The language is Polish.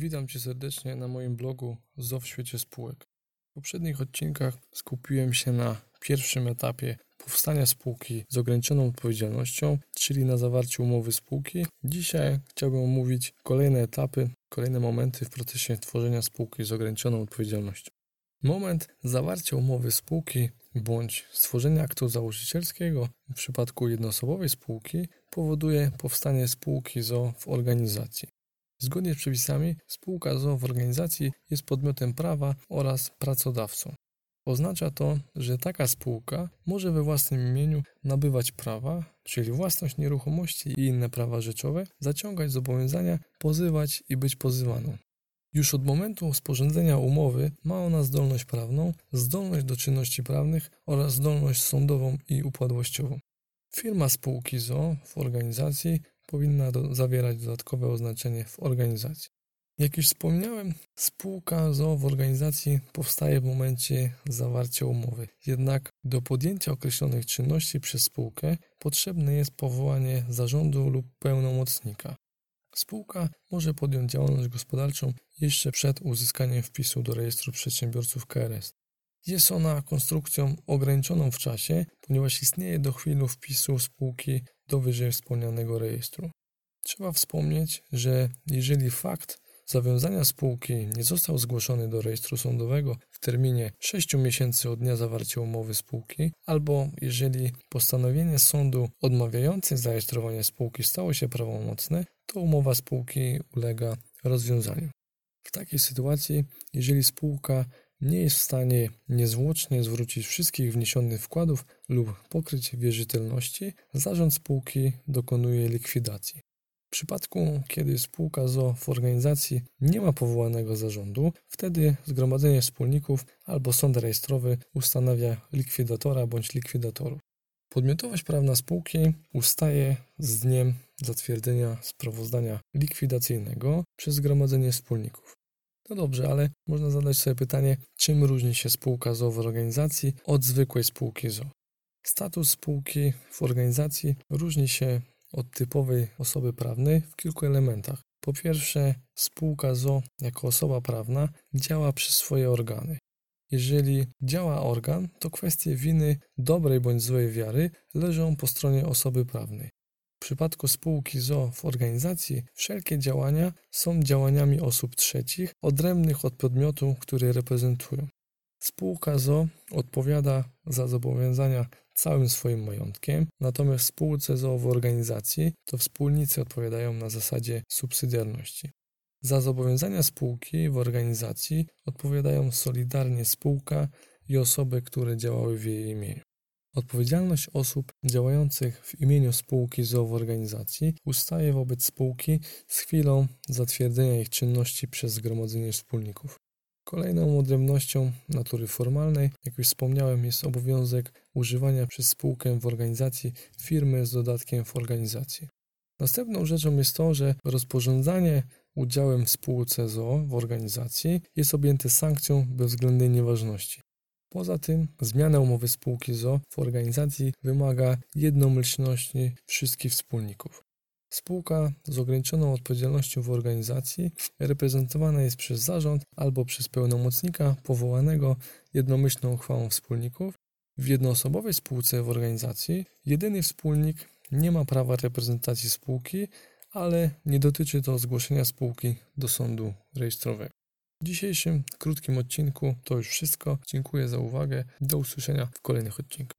Witam Cię serdecznie na moim blogu ZO w świecie spółek. W poprzednich odcinkach skupiłem się na pierwszym etapie powstania spółki z ograniczoną odpowiedzialnością, czyli na zawarciu umowy spółki. Dzisiaj chciałbym omówić kolejne etapy, kolejne momenty w procesie tworzenia spółki z ograniczoną odpowiedzialnością. Moment zawarcia umowy spółki bądź stworzenia aktu założycielskiego w przypadku jednoosobowej spółki powoduje powstanie spółki ZO w organizacji. Zgodnie z przepisami spółka ZO w organizacji jest podmiotem prawa oraz pracodawcą. Oznacza to, że taka spółka może we własnym imieniu nabywać prawa, czyli własność nieruchomości i inne prawa rzeczowe, zaciągać zobowiązania, pozywać i być pozywaną. Już od momentu sporządzenia umowy ma ona zdolność prawną, zdolność do czynności prawnych oraz zdolność sądową i upadłościową. Firma spółki ZO w organizacji powinna do, zawierać dodatkowe oznaczenie w organizacji. Jak już wspomniałem, spółka ZO w organizacji powstaje w momencie zawarcia umowy. Jednak do podjęcia określonych czynności przez spółkę potrzebne jest powołanie zarządu lub pełnomocnika. Spółka może podjąć działalność gospodarczą jeszcze przed uzyskaniem wpisu do rejestru przedsiębiorców KRS. Jest ona konstrukcją ograniczoną w czasie, ponieważ istnieje do chwili wpisu spółki do wyżej wspomnianego rejestru. Trzeba wspomnieć, że jeżeli fakt zawiązania spółki nie został zgłoszony do rejestru sądowego w terminie 6 miesięcy od dnia zawarcia umowy spółki, albo jeżeli postanowienie sądu odmawiające zarejestrowanie spółki stało się prawomocne, to umowa spółki ulega rozwiązaniu. W takiej sytuacji, jeżeli spółka nie jest w stanie niezwłocznie zwrócić wszystkich wniesionych wkładów lub pokryć wierzytelności, zarząd spółki dokonuje likwidacji. W przypadku, kiedy spółka ZO w organizacji nie ma powołanego zarządu, wtedy zgromadzenie wspólników albo sąd rejestrowy ustanawia likwidatora bądź likwidatorów. Podmiotowość prawna spółki ustaje z dniem zatwierdzenia sprawozdania likwidacyjnego przez zgromadzenie wspólników. No dobrze, ale można zadać sobie pytanie, czym różni się spółka ZO w organizacji od zwykłej spółki ZO? Status spółki w organizacji różni się od typowej osoby prawnej w kilku elementach. Po pierwsze, spółka ZO jako osoba prawna działa przez swoje organy. Jeżeli działa organ, to kwestie winy dobrej bądź złej wiary leżą po stronie osoby prawnej. W przypadku spółki ZO w organizacji wszelkie działania są działaniami osób trzecich, odrębnych od podmiotu, który reprezentują. Spółka ZO odpowiada za zobowiązania całym swoim majątkiem, natomiast spółce ZO w organizacji to wspólnicy odpowiadają na zasadzie subsydiarności. Za zobowiązania spółki w organizacji odpowiadają solidarnie spółka i osoby, które działały w jej imieniu. Odpowiedzialność osób działających w imieniu spółki ZO w organizacji ustaje wobec spółki z chwilą zatwierdzenia ich czynności przez zgromadzenie wspólników. Kolejną odrębnością natury formalnej, jak już wspomniałem, jest obowiązek używania przez spółkę w organizacji firmy z dodatkiem w organizacji. Następną rzeczą jest to, że rozporządzanie udziałem w spółce ZO w organizacji jest objęte sankcją bezwzględnej nieważności. Poza tym zmiana umowy spółki ZO w organizacji wymaga jednomyślności wszystkich wspólników. Spółka z ograniczoną odpowiedzialnością w organizacji reprezentowana jest przez zarząd albo przez pełnomocnika powołanego jednomyślną uchwałą wspólników. W jednoosobowej spółce w organizacji jedyny wspólnik nie ma prawa reprezentacji spółki, ale nie dotyczy to zgłoszenia spółki do sądu rejestrowego. W dzisiejszym krótkim odcinku to już wszystko. Dziękuję za uwagę. Do usłyszenia w kolejnych odcinkach.